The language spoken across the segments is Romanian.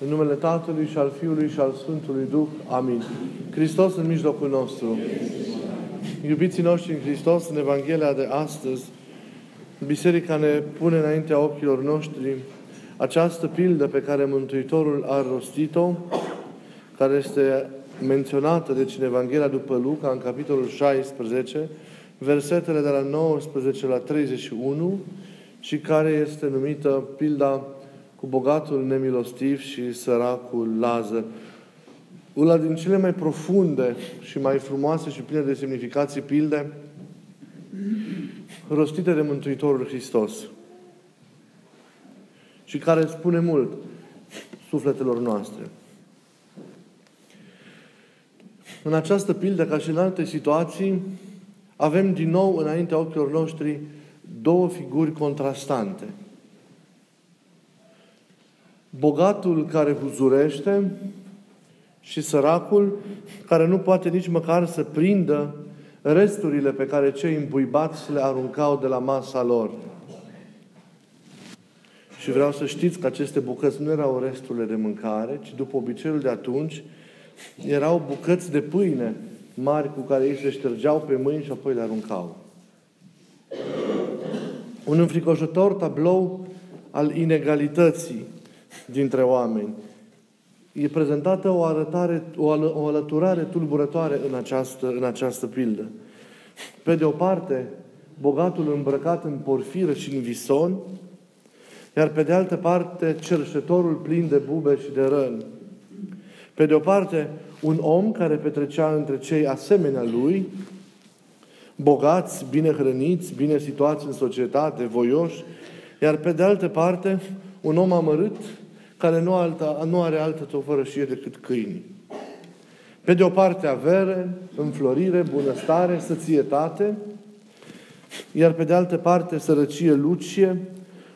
În numele Tatălui și al Fiului și al Sfântului Duh. Amin. Hristos în mijlocul nostru. Iubiții noștri în Hristos, în Evanghelia de astăzi, Biserica ne pune înaintea ochilor noștri această pildă pe care Mântuitorul a rostit-o, care este menționată deci în Evanghelia după Luca, în capitolul 16, versetele de la 19 la 31 și care este numită pilda cu bogatul nemilostiv și săracul Lazar. Una din cele mai profunde și mai frumoase și pline de semnificații pilde rostite de Mântuitorul Hristos și care spune mult sufletelor noastre. În această pildă, ca și în alte situații, avem din nou înaintea ochilor noștri două figuri contrastante – bogatul care huzurește și săracul care nu poate nici măcar să prindă resturile pe care cei îmbuibați le aruncau de la masa lor. Și vreau să știți că aceste bucăți nu erau resturile de mâncare, ci după obiceiul de atunci, erau bucăți de pâine mari cu care ei se ștergeau pe mâini și apoi le aruncau. Un înfricoșător tablou al inegalității dintre oameni. E prezentată o arătare, o, al, o alăturare tulburătoare în această, în această pildă. Pe de o parte, bogatul îmbrăcat în porfiră și în vison, iar pe de altă parte, cerșetorul plin de bube și de răni. Pe de o parte, un om care petrecea între cei asemenea lui, bogați, bine hrăniți, bine situați în societate, voioși, iar pe de altă parte, un om amărât, care nu, alta, nu are altă tovărășie decât câinii. Pe de o parte avere, înflorire, bunăstare, sățietate, iar pe de altă parte sărăcie lucie,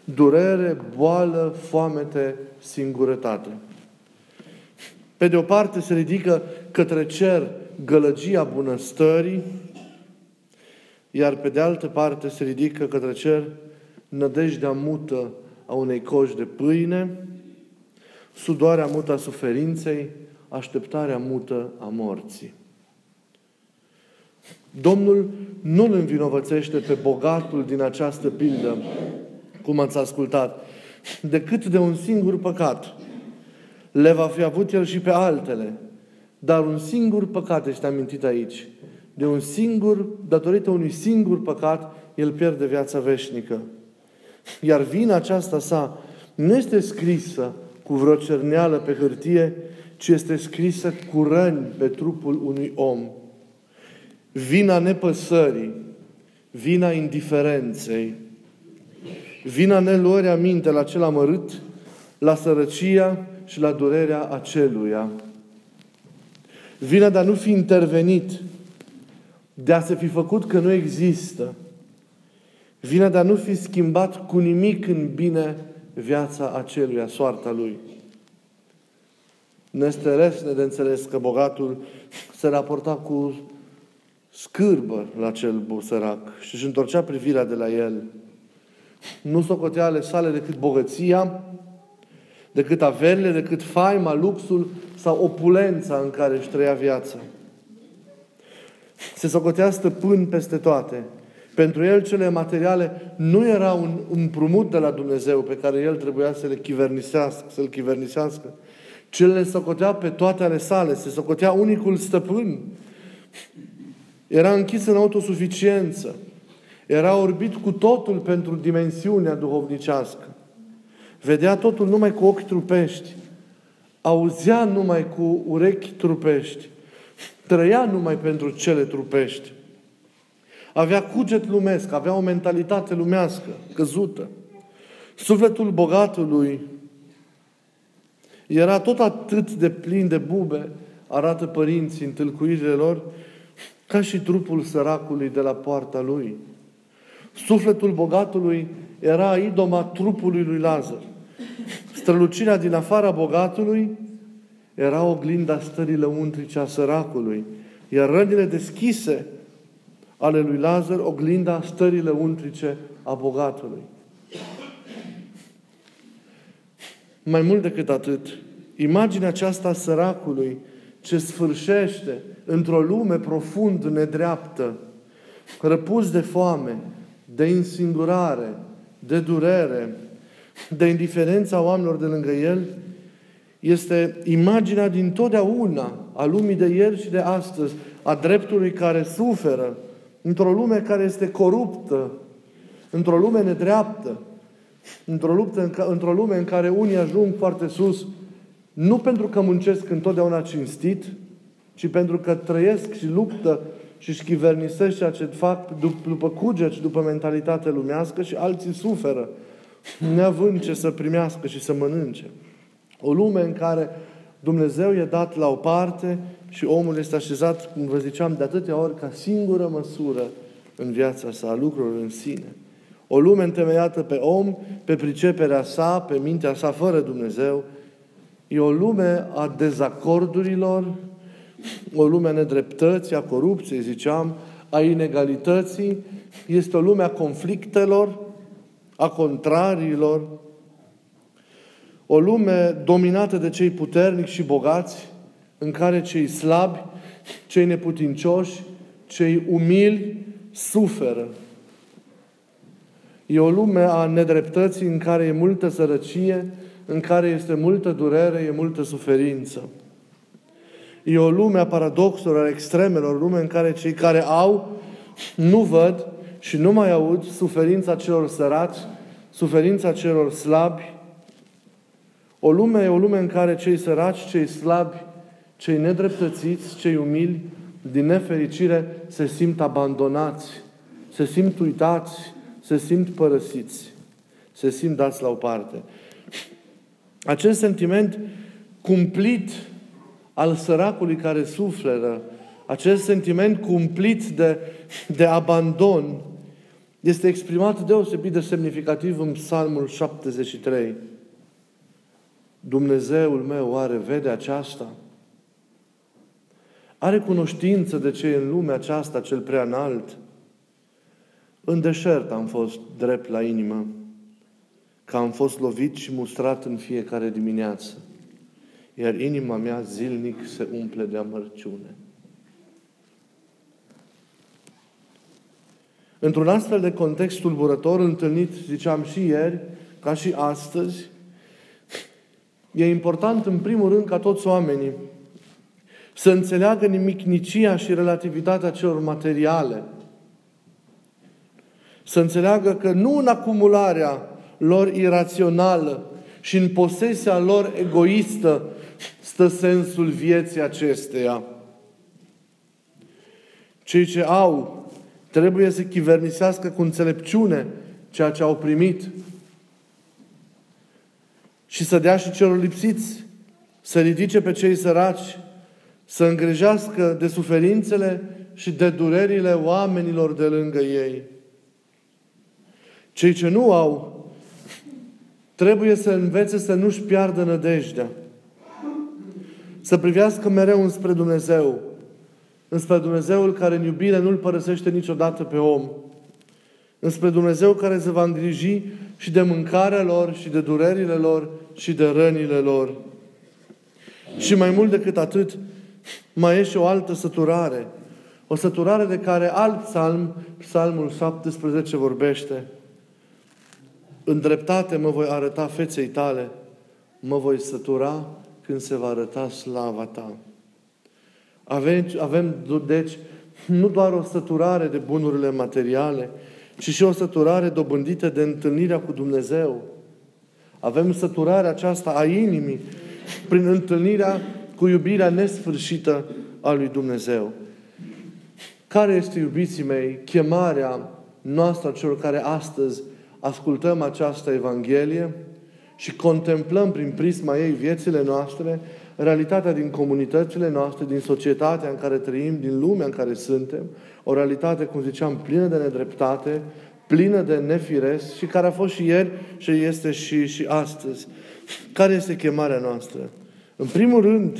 durere, boală, foamete, singurătate. Pe de o parte se ridică către cer gălăgia bunăstării, iar pe de altă parte se ridică către cer nădejdea mută a unei coși de pâine, sudoarea mută a suferinței, așteptarea mută a morții. Domnul nu îl învinovățește pe bogatul din această pildă, cum ați ascultat, decât de un singur păcat. Le va fi avut el și pe altele, dar un singur păcat este amintit aici. De un singur, datorită unui singur păcat, el pierde viața veșnică. Iar vina aceasta sa nu este scrisă cu vreo cerneală pe hârtie, ci este scrisă cu răni pe trupul unui om. Vina nepăsării, vina indiferenței, vina neluării aminte la cel amărât, la sărăcia și la durerea aceluia. Vina de a nu fi intervenit, de a se fi făcut că nu există. Vina de a nu fi schimbat cu nimic în bine viața aceluia, soarta lui. Nu este resne de înțeles că bogatul se raporta cu scârbă la cel sărac și își întorcea privirea de la el. Nu socotea ale sale decât bogăția, decât averile, decât faima, luxul sau opulența în care își trăia viața. Se socotea stăpân peste toate. Pentru el cele materiale nu era un împrumut de la Dumnezeu pe care el trebuia să le chivernisească, să-l chivernisească, ci le socotea pe toate ale sale, se socotea unicul stăpân. Era închis în autosuficiență. Era orbit cu totul pentru dimensiunea duhovnicească. Vedea totul numai cu ochi trupești. Auzea numai cu urechi trupești. Trăia numai pentru cele trupești. Avea cuget lumesc, avea o mentalitate lumească, căzută. Sufletul bogatului era tot atât de plin de bube, arată părinții în tâlcuirile lor, ca și trupul săracului de la poarta lui. Sufletul bogatului era idoma trupului lui Lazar. Strălucirea din afara bogatului era oglinda stării lăuntrice a săracului, iar rănile deschise ale lui Lazar oglinda stările untrice a bogatului. Mai mult decât atât, Imaginea aceasta a săracului ce sfârșește într-o lume profund nedreaptă, răpus de foame, de insingurare, de durere, de indiferența oamenilor de lângă el, este imaginea din totdeauna a lumii de ieri și de astăzi, a dreptului care suferă, într-o lume care este coruptă, într-o lume nedreaptă, într-o, luptă, într-o lume în care unii ajung foarte sus, nu pentru că muncesc întotdeauna cinstit, ci pentru că trăiesc și luptă și își chivernisesc ceea ce fac după cuget și după mentalitate lumească și alții suferă, neavând ce să primească și să mănânce. O lume în care Dumnezeu e dat la o parte și omul este așezat, cum vă ziceam, de atâtea ori ca singură măsură în viața sa, lucrurilor în sine. O lume întemeiată pe om, pe priceperea sa, pe mintea sa, fără Dumnezeu. E o lume a dezacordurilor, o lume a nedreptății, a corupției, ziceam, a inegalității. Este o lume a conflictelor, a contrariilor, o lume dominată de cei puternici și bogați, în care cei slabi, cei neputincioși, cei umili suferă. E o lume a nedreptății în care e multă sărăcie, în care este multă durere, e multă suferință. E o lume a paradoxurilor, a extremelor, o lume în care cei care au nu văd și nu mai aud suferința celor sărați, suferința celor slabi. O lume e o lume în care cei săraci, cei slabi, cei nedreptățiți, cei umili, din nefericire, se simt abandonați, se simt uitați, se simt părăsiți, se simt dați la o parte. Acest sentiment cumplit al săracului care suferă, acest sentiment cumplit de, de abandon, este exprimat deosebit de semnificativ în Psalmul 73. Dumnezeul meu oare vede aceasta? Are cunoștință de ce e în lumea aceasta cel prea înalt? În deșert am fost drept la inimă, că am fost lovit și mustrat în fiecare dimineață, iar inima mea zilnic se umple de amărciune. Într-un astfel de context tulburător, întâlnit, ziceam și ieri, ca și astăzi, e important, în primul rând, ca toți oamenii să înțeleagă nimicnicia și relativitatea celor materiale. Să înțeleagă că nu în acumularea lor irațională și în posesia lor egoistă stă sensul vieții acesteia. Cei ce au trebuie să chivernisească cu înțelepciune ceea ce au primit și să dea și celor lipsiți, să ridice pe cei săraci, să îngrijească de suferințele și de durerile oamenilor de lângă ei. Cei ce nu au, trebuie să învețe să nu-și piardă nădejdea. Să privească mereu înspre Dumnezeu. Înspre Dumnezeul care în iubire nu-L părăsește niciodată pe om. Înspre Dumnezeu care se va îngriji și de mâncarea lor, și de durerile lor, și de rănile lor. Și mai mult decât atât, mai e și o altă săturare. O săturare de care alt psalm, psalmul 17, vorbește. În dreptate mă voi arăta feței tale, mă voi sătura când se va arăta slava ta. Avem, avem deci, nu doar o săturare de bunurile materiale, ci și o săturare dobândită de întâlnirea cu Dumnezeu. Avem săturarea aceasta a inimii prin întâlnirea cu iubirea nesfârșită a lui Dumnezeu. Care este, iubiții mei, chemarea noastră a celor care astăzi ascultăm această Evanghelie și contemplăm prin prisma ei viețile noastre, realitatea din comunitățile noastre, din societatea în care trăim, din lumea în care suntem, o realitate, cum ziceam, plină de nedreptate, plină de nefiresc și care a fost și ieri și este și, și astăzi. Care este chemarea noastră? În primul rând,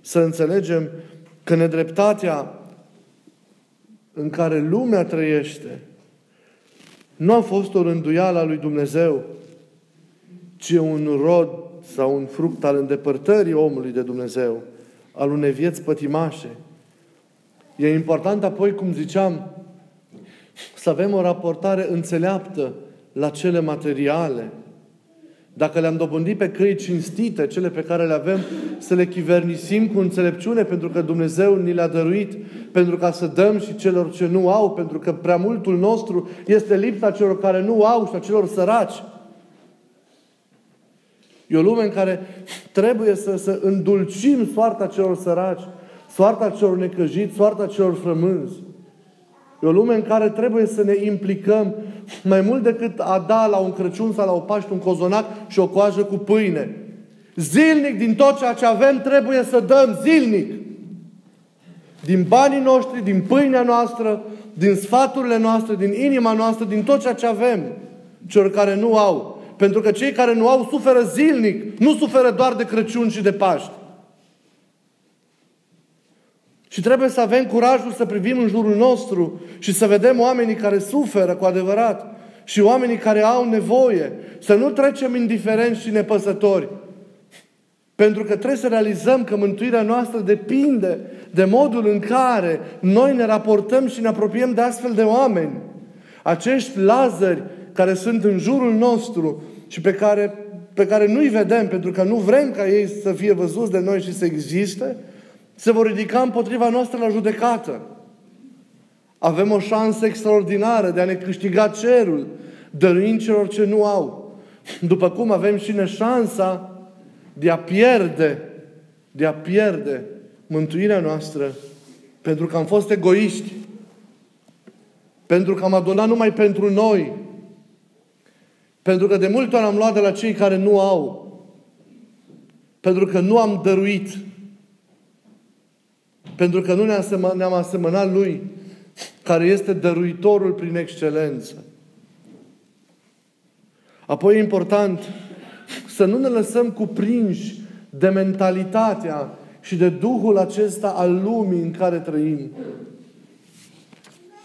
să înțelegem că nedreptatea în care lumea trăiește nu a fost o rânduială a lui Dumnezeu, ci un rod sau un fruct al îndepărtării omului de Dumnezeu, al unei vieți pătimașe. E important apoi, cum ziceam, să avem o raportare înțeleaptă la cele materiale. Dacă le-am dobândit pe căi cinstite, cele pe care le avem, să le chivernisim cu înțelepciune, pentru că Dumnezeu ni le-a dăruit, pentru ca să dăm și celor ce nu au, pentru că prea multul nostru este lipsa celor care nu au și a celor săraci. E o lume în care trebuie să, să îndulcim soarta celor săraci, soarta celor necăjiți, soarta celor frămânzi. E o lume în care trebuie să ne implicăm mai mult decât a da la un Crăciun sau la o Paște un cozonac și o coajă cu pâine. Zilnic din tot ceea ce avem trebuie să dăm zilnic. Din banii noștri, din pâinea noastră, din sfaturile noastre, din inima noastră, din tot ceea ce avem. Celor care nu au. Pentru că cei care nu au suferă zilnic, nu suferă doar de Crăciun și de Paști. Și trebuie să avem curajul să privim în jurul nostru și să vedem oamenii care suferă cu adevărat și oamenii care au nevoie. Să nu trecem indiferenți și nepăsători. Pentru că trebuie să realizăm că mântuirea noastră depinde de modul în care noi ne raportăm și ne apropiem de astfel de oameni. Acești lazări care sunt în jurul nostru și pe care, pe care nu-i vedem pentru că nu vrem ca ei să fie văzuți de noi și să existe, se vor ridica împotriva noastră la judecată. Avem o șansă extraordinară de a ne câștiga cerul, dăruind celor ce nu au. După cum avem și ne șansa de a pierde, de a pierde mântuirea noastră pentru că am fost egoiști, pentru că am adunat numai pentru noi, pentru că de multe ori am luat de la cei care nu au, pentru că nu am dăruit, pentru că nu ne-am asemănat Lui, care este dăruitorul prin excelență. Apoi e important să nu ne lăsăm cuprinși de mentalitatea și de Duhul acesta al lumii în care trăim.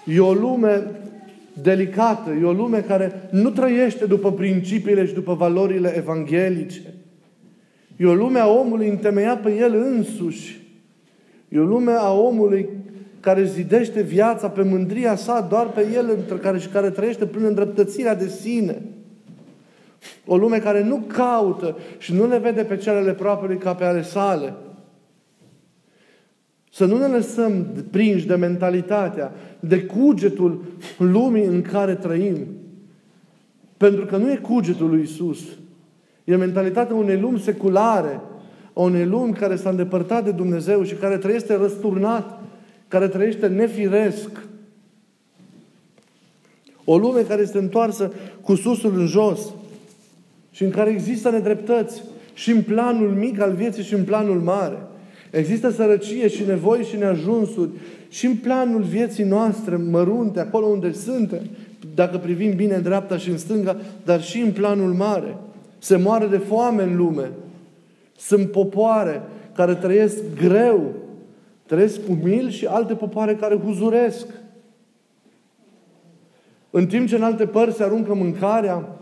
E o lume delicată, e o lume care nu trăiește după principiile și după valorile evanghelice. E o lume a omului întemeiat pe el însuși. E o lume a omului care zidește viața pe mândria sa doar pe el care, și care trăiește prin îndreptățirea de sine. O lume care nu caută și nu le vede pe celele propriului ca pe ale sale. Să nu ne lăsăm prinși de mentalitatea, de cugetul lumii în care trăim. Pentru că nu e cugetul lui Isus. E mentalitatea unei lumi seculare, unei lumi care s-a îndepărtat de Dumnezeu și care trăiește răsturnat, care trăiește nefiresc. O lume care este întoarsă cu susul în jos și în care există nedreptăți și în planul mic al vieții și în planul mare. Există sărăcie și nevoi și neajunsuri și în planul vieții noastre mărunte, acolo unde suntem, dacă privim bine în dreapta și în stânga, dar și în planul mare. Se moare de foame în lume. Sunt popoare care trăiesc greu, trăiesc umil și alte popoare care huzuresc. În timp ce în alte părți se aruncă mâncarea,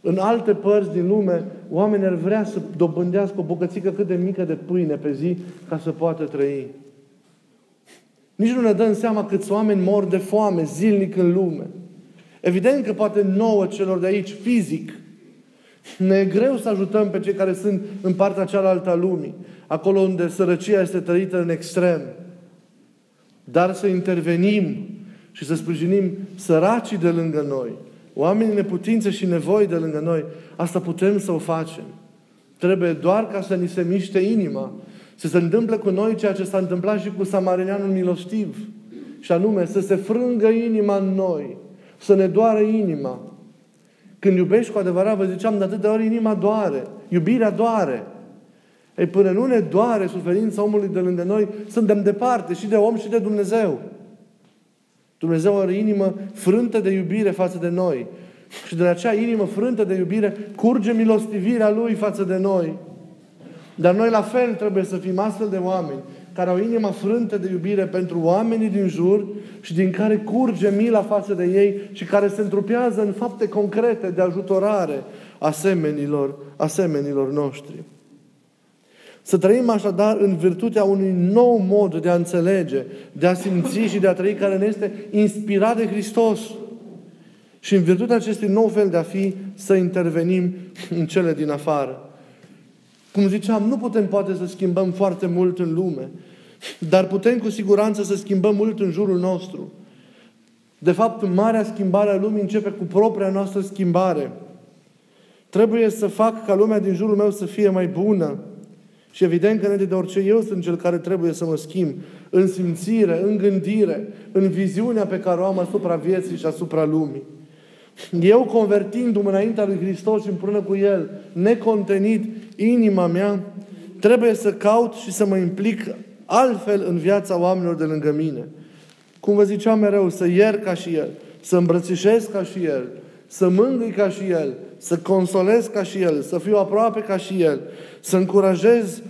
în alte părți din lume, oamenii ar vrea să dobândească o bucățică cât de mică de pâine pe zi ca să poată trăi. Nici nu ne dăm seama câți oameni mor de foame zilnic în lume. Evident că poate nouă celor de aici, fizic, ne e greu să ajutăm pe cei care sunt în partea cealaltă a lumii, acolo unde sărăcia este trăită în extrem. Dar să intervenim și să sprijinim săracii de lângă noi, oamenii neputințe și nevoi de lângă noi, asta putem să o facem. Trebuie doar ca să ni se miște inima, să se întâmple cu noi ceea ce s-a întâmplat și cu samarinianul milostiv. Și anume, să se frângă inima în noi, să ne doară inima. Când iubești cu adevărat, vă ziceam, de atâtea ori inima doare. Iubirea doare. Ei, până nu ne doare suferința omului de lângă noi, suntem departe și de om și de Dumnezeu. Dumnezeu are inimă frântă de iubire față de noi. Și de acea inimă frântă de iubire curge milostivirea Lui față de noi. Dar noi la fel trebuie să fim astfel de oameni care au inima frântă de iubire pentru oamenii din jur și din care curge mila față de ei și care se întrupează în fapte concrete de ajutorare asemenilor, asemenilor noștri. Să trăim așadar în virtutea unui nou mod de a înțelege, de a simți și de a trăi care ne este inspirat de Hristos. Și în virtutea acestui nou fel de a fi, să intervenim în cele din afară. Cum ziceam, nu putem poate să schimbăm foarte mult în lume, dar putem cu siguranță să schimbăm mult în jurul nostru. De fapt, marea schimbare a lumii începe cu propria noastră schimbare. Trebuie să fac ca lumea din jurul meu să fie mai bună. Și evident că înainte de orice, eu sunt cel care trebuie să mă schimb în simțire, în gândire, în viziunea pe care o am asupra vieții și asupra lumii. Eu convertindu-mă înaintea lui Hristos și împreună cu El, necontenit inima mea, trebuie să caut și să mă implic altfel în viața oamenilor de lângă mine. Cum vă ziceam mereu, să ier ca și El, să îmbrățișez ca și El, să mângâi ca și El, să consolez ca și El, să fiu aproape ca și El, să încurajez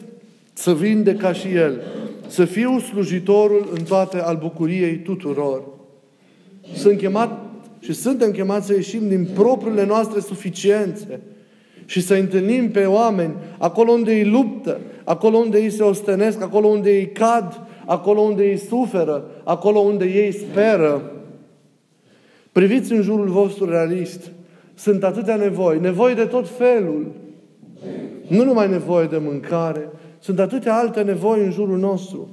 să vinde ca și El, să fiu slujitorul în toate al bucuriei tuturor. Sunt chemat și suntem chemați să ieșim din propriile noastre suficiențe și să întâlnim pe oameni acolo unde ei luptă, acolo unde ei se ostenesc, acolo unde ei cad, acolo unde ei suferă, acolo unde ei speră. Priviți în jurul vostru realist. Sunt atâtea nevoi, nevoi de tot felul. Nu numai nevoie de mâncare, sunt atâtea alte nevoi în jurul nostru.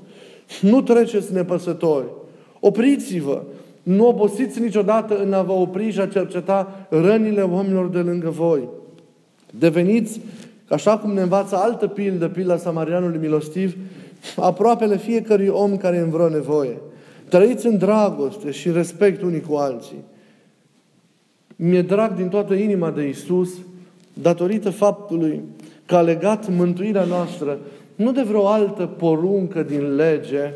Nu treceți nepăsători. Opriți-vă. Nu obosiți niciodată în a vă opri și a cerceta rănile oamenilor de lângă voi. Deveniți, așa cum ne învață altă pildă, pilda Samarianului Milostiv, aproapele fiecărui om care e în vreo nevoie. Trăiți în dragoste și în respect unii cu alții. Mi-e drag din toată inima de Isus, datorită faptului că a legat mântuirea noastră nu de vreo altă poruncă din lege,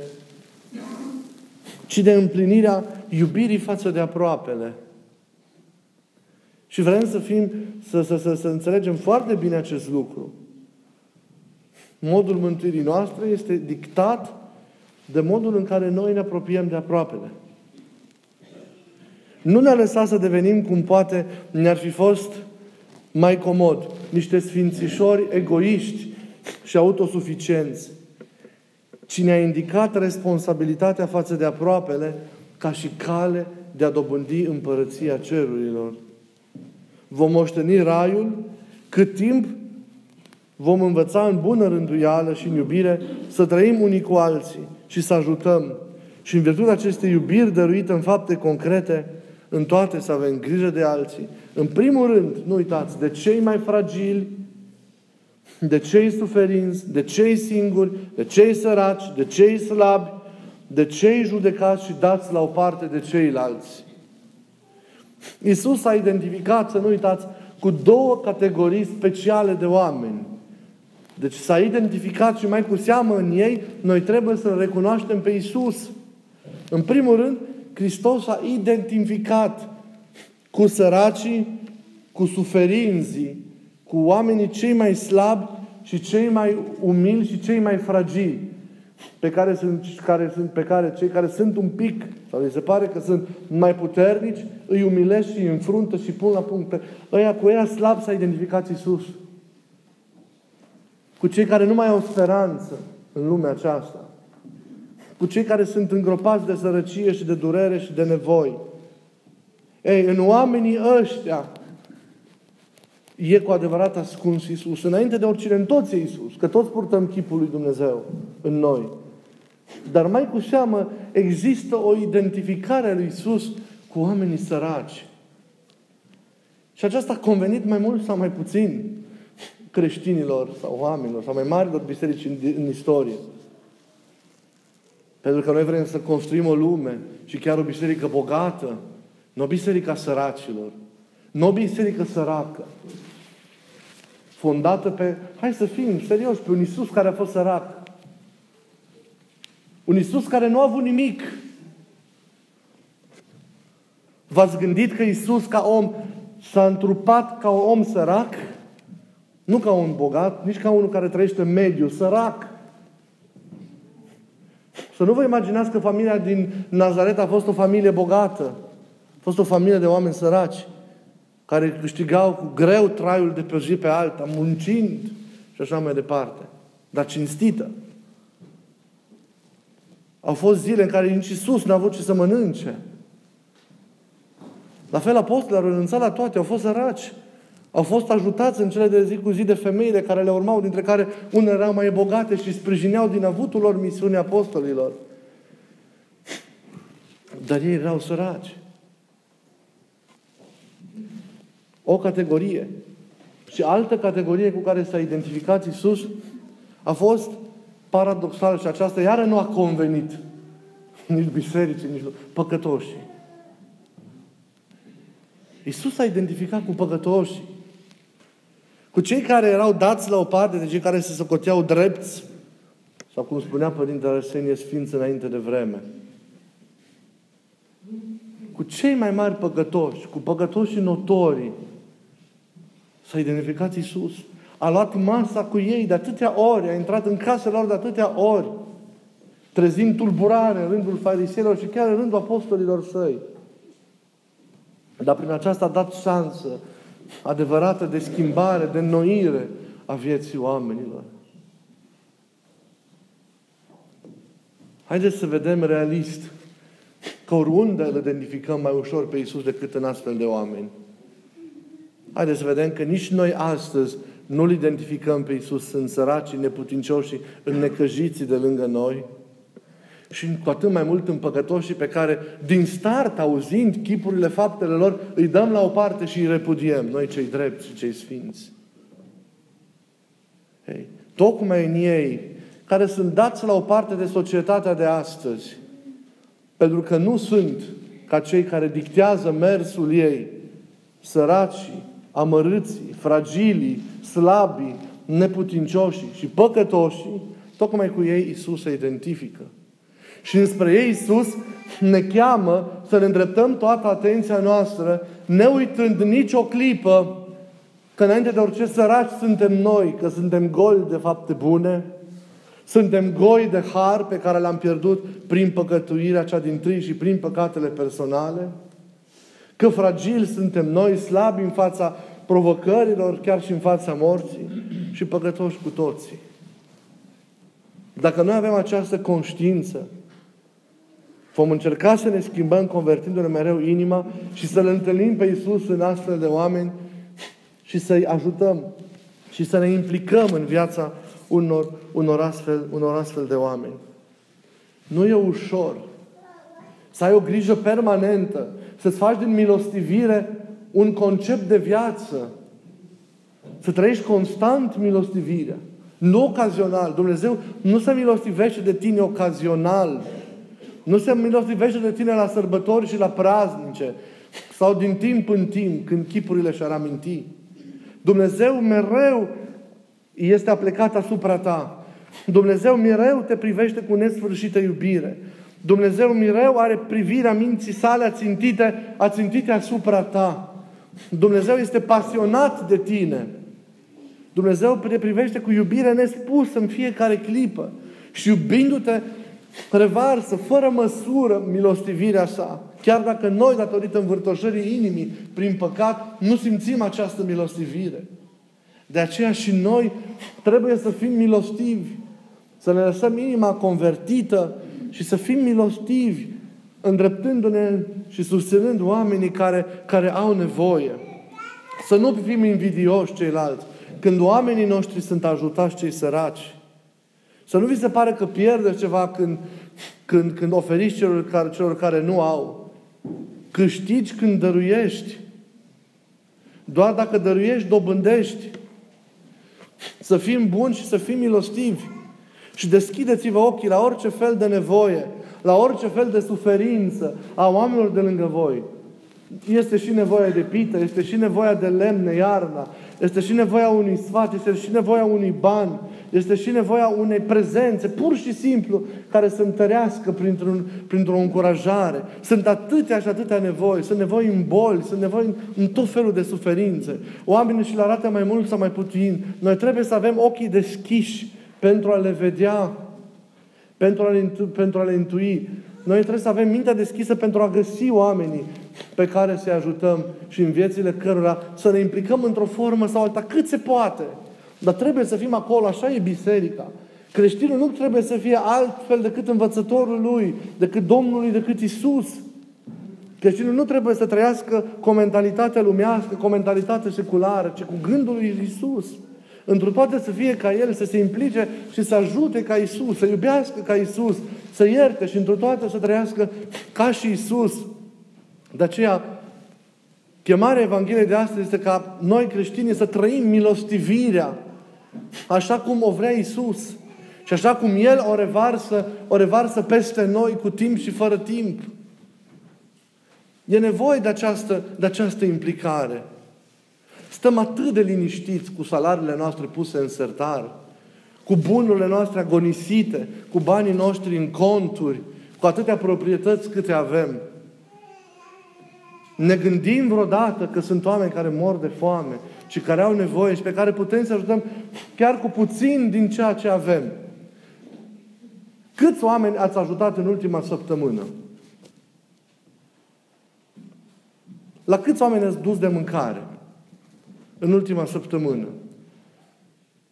ci de împlinirea iubirii față de aproapele. Și vrem să fim, să, să, să, să înțelegem foarte bine acest lucru. Modul mântuirii noastre este dictat de modul în care noi ne apropiem de aproapele. Nu ne-a lăsat să devenim cum poate ne-ar fi fost mai comod. Niște sfințișori egoiști și autosuficienți. Ci ne-a indicat responsabilitatea față de aproapele ca și cale de a dobândi împărăția cerurilor. Vom moșteni raiul cât timp vom învăța în bună rânduială și în iubire să trăim unii cu alții și să ajutăm. Și în virtutea acestei iubiri dăruite în fapte concrete, în toate să avem grijă de alții. În primul rând, nu uitați, de cei mai fragili, de cei suferinți, de cei singuri, de cei săraci, de cei slabi, de cei judecați și dați la o parte de ceilalți. Isus a identificat, să nu uitați, cu două categorii speciale de oameni. Deci s-a identificat și mai cu seamă în ei, noi trebuie să recunoaștem pe Isus. În primul rând, Hristos a identificat cu săracii, cu suferinzii, cu oamenii cei mai slabi și cei mai umili și cei mai fragili pe care sunt, care sunt, pe care cei care sunt un pic, sau li se pare că sunt mai puternici, îi umilesc și îi înfruntă și pun la punct. Pe ăia, cu ăia slab s-a identificat Iisus. Cu cei care nu mai au speranță în lumea aceasta. Cu cei care sunt îngropați de sărăcie și de durere și de nevoi. Ei, în oamenii ăștia e cu adevărat ascuns Iisus. Înainte de oricine, în toți e Iisus. Că toți purtăm chipul lui Dumnezeu în noi. Dar mai cu seamă, există o identificare a lui Isus cu oamenii săraci. Și aceasta a convenit mai mult sau mai puțin creștinilor sau oamenilor sau mai marilor biserici în, în istorie. Pentru că noi vrem să construim o lume și chiar o biserică bogată, nu o biserică a săracilor, nu o biserică săracă, fondată pe, hai să fim serios, pe un Isus care a fost sărac, un Isus care nu a avut nimic. V-ați gândit că Isus ca om s-a întrupat ca un om sărac? Nu ca un bogat, nici ca unul care trăiește în mediu, sărac. Să nu vă imaginați că familia din Nazaret a fost o familie bogată. A fost o familie de oameni săraci. Care câștigau cu greu traiul de pe o zi pe alta, muncind și așa mai departe, dar cinstită. Au fost zile în care nici Iisus n-a avut ce să mănânce. La fel, apostolii au renunțat la toate, au fost săraci. Au fost ajutați în cele de zi cu zi de femeile care le urmau, dintre care unele erau mai bogate și sprijineau din avutul lor misiunea apostolilor. Dar ei erau săraci. O categorie. Și altă categorie cu care s-a identificat Isus a fost paradoxal și aceasta iară nu a convenit nici bisericii, nici păcătoșii. Isus s-a identificat cu păcătoșii. Cu cei care erau dați la o parte de cei care se socoteau drepți, sau cum spunea Părintele Arsenie Sfinț înainte de vreme. Cu cei mai mari păcătoși, cu păcătoșii notorii, s-a identificat Isus. A luat masa cu ei de atâtea ori, a intrat în casele lor de atâtea ori, trezind tulburare în rândul fariseilor și chiar în rândul apostolilor săi. Dar prin aceasta a dat șansă adevărată de schimbare, de noire a vieții oamenilor. Haideți să vedem realist că oriunde îl identificăm mai ușor pe Iisus decât în astfel de oameni. Haideți să vedem că nici noi astăzi nu-L identificăm pe Iisus în săracii, neputincioși, în necăjiții de lângă noi, și cu atât mai mult în păcătoșii pe care, din start, auzind chipurile faptele lor, îi dăm la o parte și îi repudiem, noi cei drepți și cei sfinți. Hey, tocmai în ei, care sunt dați la o parte de societatea de astăzi, pentru că nu sunt ca cei care dictează mersul ei, săracii, amărâții, fragilii, slabii, neputincioșii și păcătoșii, tocmai cu ei Isus se identifică. Și înspre ei Iisus ne cheamă să ne îndreptăm toată atenția noastră, ne uitând nici o clipă că înainte de orice săraci suntem noi, că suntem goli de fapte bune, suntem goi de har pe care l-am pierdut prin păcătuirea cea din tâi și prin păcatele personale, că fragili suntem noi, slabi în fața provocărilor, chiar și în fața morții și păcătoși cu toții. Dacă noi avem această conștiință, Vom încerca să ne schimbăm convertindu-ne mereu inima și să-L întâlnim pe Iisus în astfel de oameni și să-i ajutăm și să ne implicăm în viața unor, unor, astfel, unor astfel de oameni. Nu e ușor să ai o grijă permanentă, să-ți faci din milostivire un concept de viață, să trăiești constant milostivirea. Nu ocazional. Dumnezeu nu se milostivește de tine ocazional. Nu se milostivește de tine la sărbători și la praznice sau din timp în timp, când chipurile și-ar aminti. Dumnezeu mereu este aplecat asupra ta. Dumnezeu mereu te privește cu nesfârșită iubire. Dumnezeu mereu are privirea minții sale ațintite, ațintite asupra ta. Dumnezeu este pasionat de tine. Dumnezeu te privește cu iubire nespusă în fiecare clipă. Și iubindu-te, revarsă fără măsură milostivirea sa. Chiar dacă noi, datorită învârtoșării inimii, prin păcat, nu simțim această milostivire. De aceea și noi trebuie să fim milostivi, să ne lăsăm inima convertită și să fim milostivi, îndreptându-ne și susținând oamenii care, care au nevoie. Să nu fim invidioși ceilalți. Când oamenii noștri sunt ajutați cei săraci, să nu vi se pare că pierdeți ceva când, când, când oferiți celor care, celor care nu au. Câștigi când dăruiești. Doar dacă dăruiești, dobândești. Să fim buni și să fim milostivi. Și deschideți-vă ochii la orice fel de nevoie, la orice fel de suferință a oamenilor de lângă voi. Este și nevoia de pită, este și nevoia de lemne iarna, este și nevoia unui sfat, este și nevoia unui ban, este și nevoia unei prezențe, pur și simplu, care să întărească printr-un, printr-o încurajare. Sunt atâtea și atâtea nevoi. Sunt nevoi în boli, sunt nevoi în, în tot felul de suferințe. Oamenii și le arată mai mult sau mai puțin. Noi trebuie să avem ochii deschiși pentru a le vedea, pentru a le, pentru a le intui. Noi trebuie să avem mintea deschisă pentru a găsi oamenii pe care să-i ajutăm și în viețile cărora să ne implicăm într-o formă sau alta, cât se poate. Dar trebuie să fim acolo, așa e biserica. Creștinul nu trebuie să fie altfel decât învățătorul lui, decât Domnului, decât Isus. Creștinul nu trebuie să trăiască cu o mentalitate lumească, cu o mentalitate seculară, ci cu gândul lui Isus. Într toate să fie ca El, să se implice și să ajute ca Isus, să iubească ca Isus, să ierte și într toate să trăiască ca și Isus. De aceea, chemarea Evangheliei de astăzi este ca noi creștini să trăim milostivirea așa cum o vrea Isus. Și așa cum El o revarsă, o revarsă peste noi cu timp și fără timp. E nevoie de această, de această implicare. Stăm atât de liniștiți cu salariile noastre puse în sertar, cu bunurile noastre agonisite, cu banii noștri în conturi, cu atâtea proprietăți câte avem. Ne gândim vreodată că sunt oameni care mor de foame și care au nevoie și pe care putem să ajutăm chiar cu puțin din ceea ce avem. Câți oameni ați ajutat în ultima săptămână? La câți oameni ați dus de mâncare în ultima săptămână?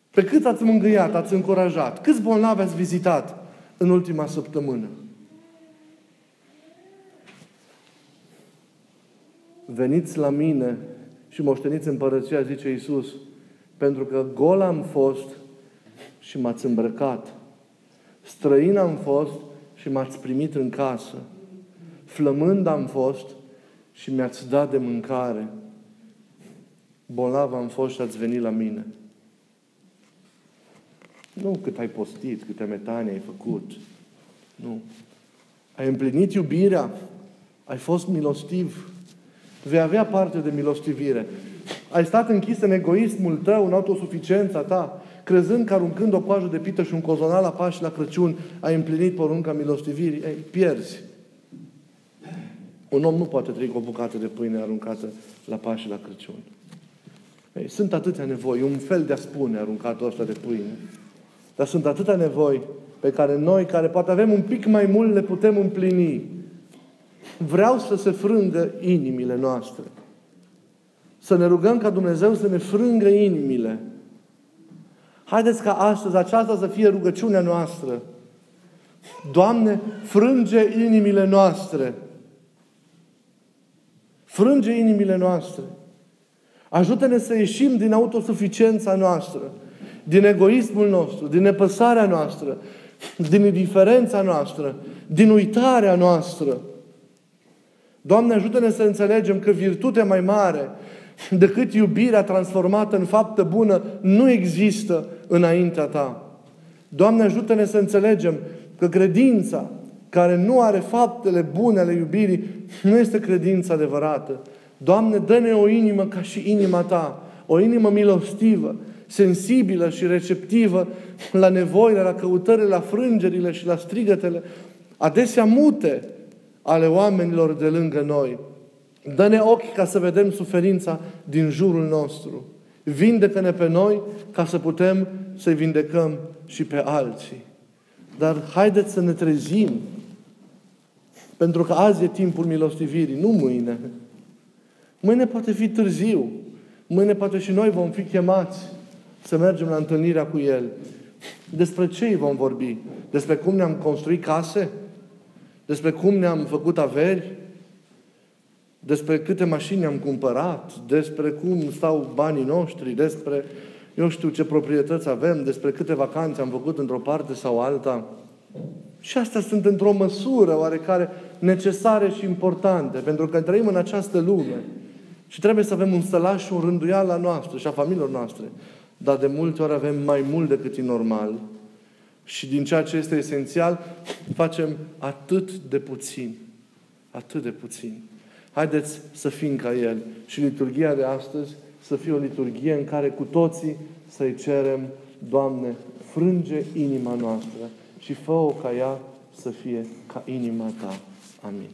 Pe cât ați mângâiat, ați încurajat? Câți bolnavi ați vizitat în ultima săptămână? Veniți la mine și moșteniți împărăția, zice Iisus, pentru că gol am fost și m-ați îmbrăcat. Străin am fost și m-ați primit în casă. Flămând am fost și mi-ați dat de mâncare. Bolnav am fost și ați venit la mine. Nu cât ai postit, câte metane ai făcut. Nu. Ai împlinit iubirea, ai fost milostiv, vei avea parte de milostivire. Ai stat închis în egoismul tău, în autosuficiența ta, crezând că aruncând o coajă de pită și un cozonal la Paști la Crăciun, ai împlinit porunca milostivirii. Ei, pierzi. Un om nu poate trăi cu o bucată de pâine aruncată la Paști la Crăciun. Ei, sunt atâtea nevoi, un fel de a spune aruncatul ăsta de pâine. Dar sunt atâtea nevoi pe care noi, care poate avem un pic mai mult, le putem împlini. Vreau să se frângă inimile noastre. Să ne rugăm ca Dumnezeu să ne frângă inimile. Haideți ca astăzi aceasta să fie rugăciunea noastră. Doamne, frânge inimile noastre. Frânge inimile noastre. Ajută-ne să ieșim din autosuficiența noastră, din egoismul nostru, din nepăsarea noastră, din indiferența noastră, din uitarea noastră. Doamne, ajută-ne să înțelegem că virtutea mai mare decât iubirea transformată în faptă bună nu există înaintea Ta. Doamne, ajută-ne să înțelegem că credința care nu are faptele bune ale iubirii nu este credința adevărată. Doamne, dă-ne o inimă ca și inima Ta, o inimă milostivă, sensibilă și receptivă la nevoile, la căutările, la frângerile și la strigătele, adesea mute, ale oamenilor de lângă noi. Dă-ne ochi ca să vedem suferința din jurul nostru. Vindecă-ne pe noi ca să putem să vindecăm și pe alții. Dar haideți să ne trezim. Pentru că azi e timpul milostivirii, nu mâine. Mâine poate fi târziu. Mâine poate și noi vom fi chemați să mergem la întâlnirea cu El. Despre ce îi vom vorbi? Despre cum ne-am construit case? despre cum ne-am făcut averi, despre câte mașini am cumpărat, despre cum stau banii noștri, despre eu știu ce proprietăți avem, despre câte vacanțe am făcut într-o parte sau alta. Și astea sunt într-o măsură oarecare necesare și importante, pentru că trăim în această lume și trebuie să avem un sălaș și o rânduială a noastră și a familiilor noastre. Dar de multe ori avem mai mult decât e normal și din ceea ce este esențial, facem atât de puțin. Atât de puțin. Haideți să fim ca El. Și liturgia de astăzi să fie o liturgie în care cu toții să-i cerem, Doamne, frânge inima noastră și fă-o ca ea să fie ca inima Ta. Amin.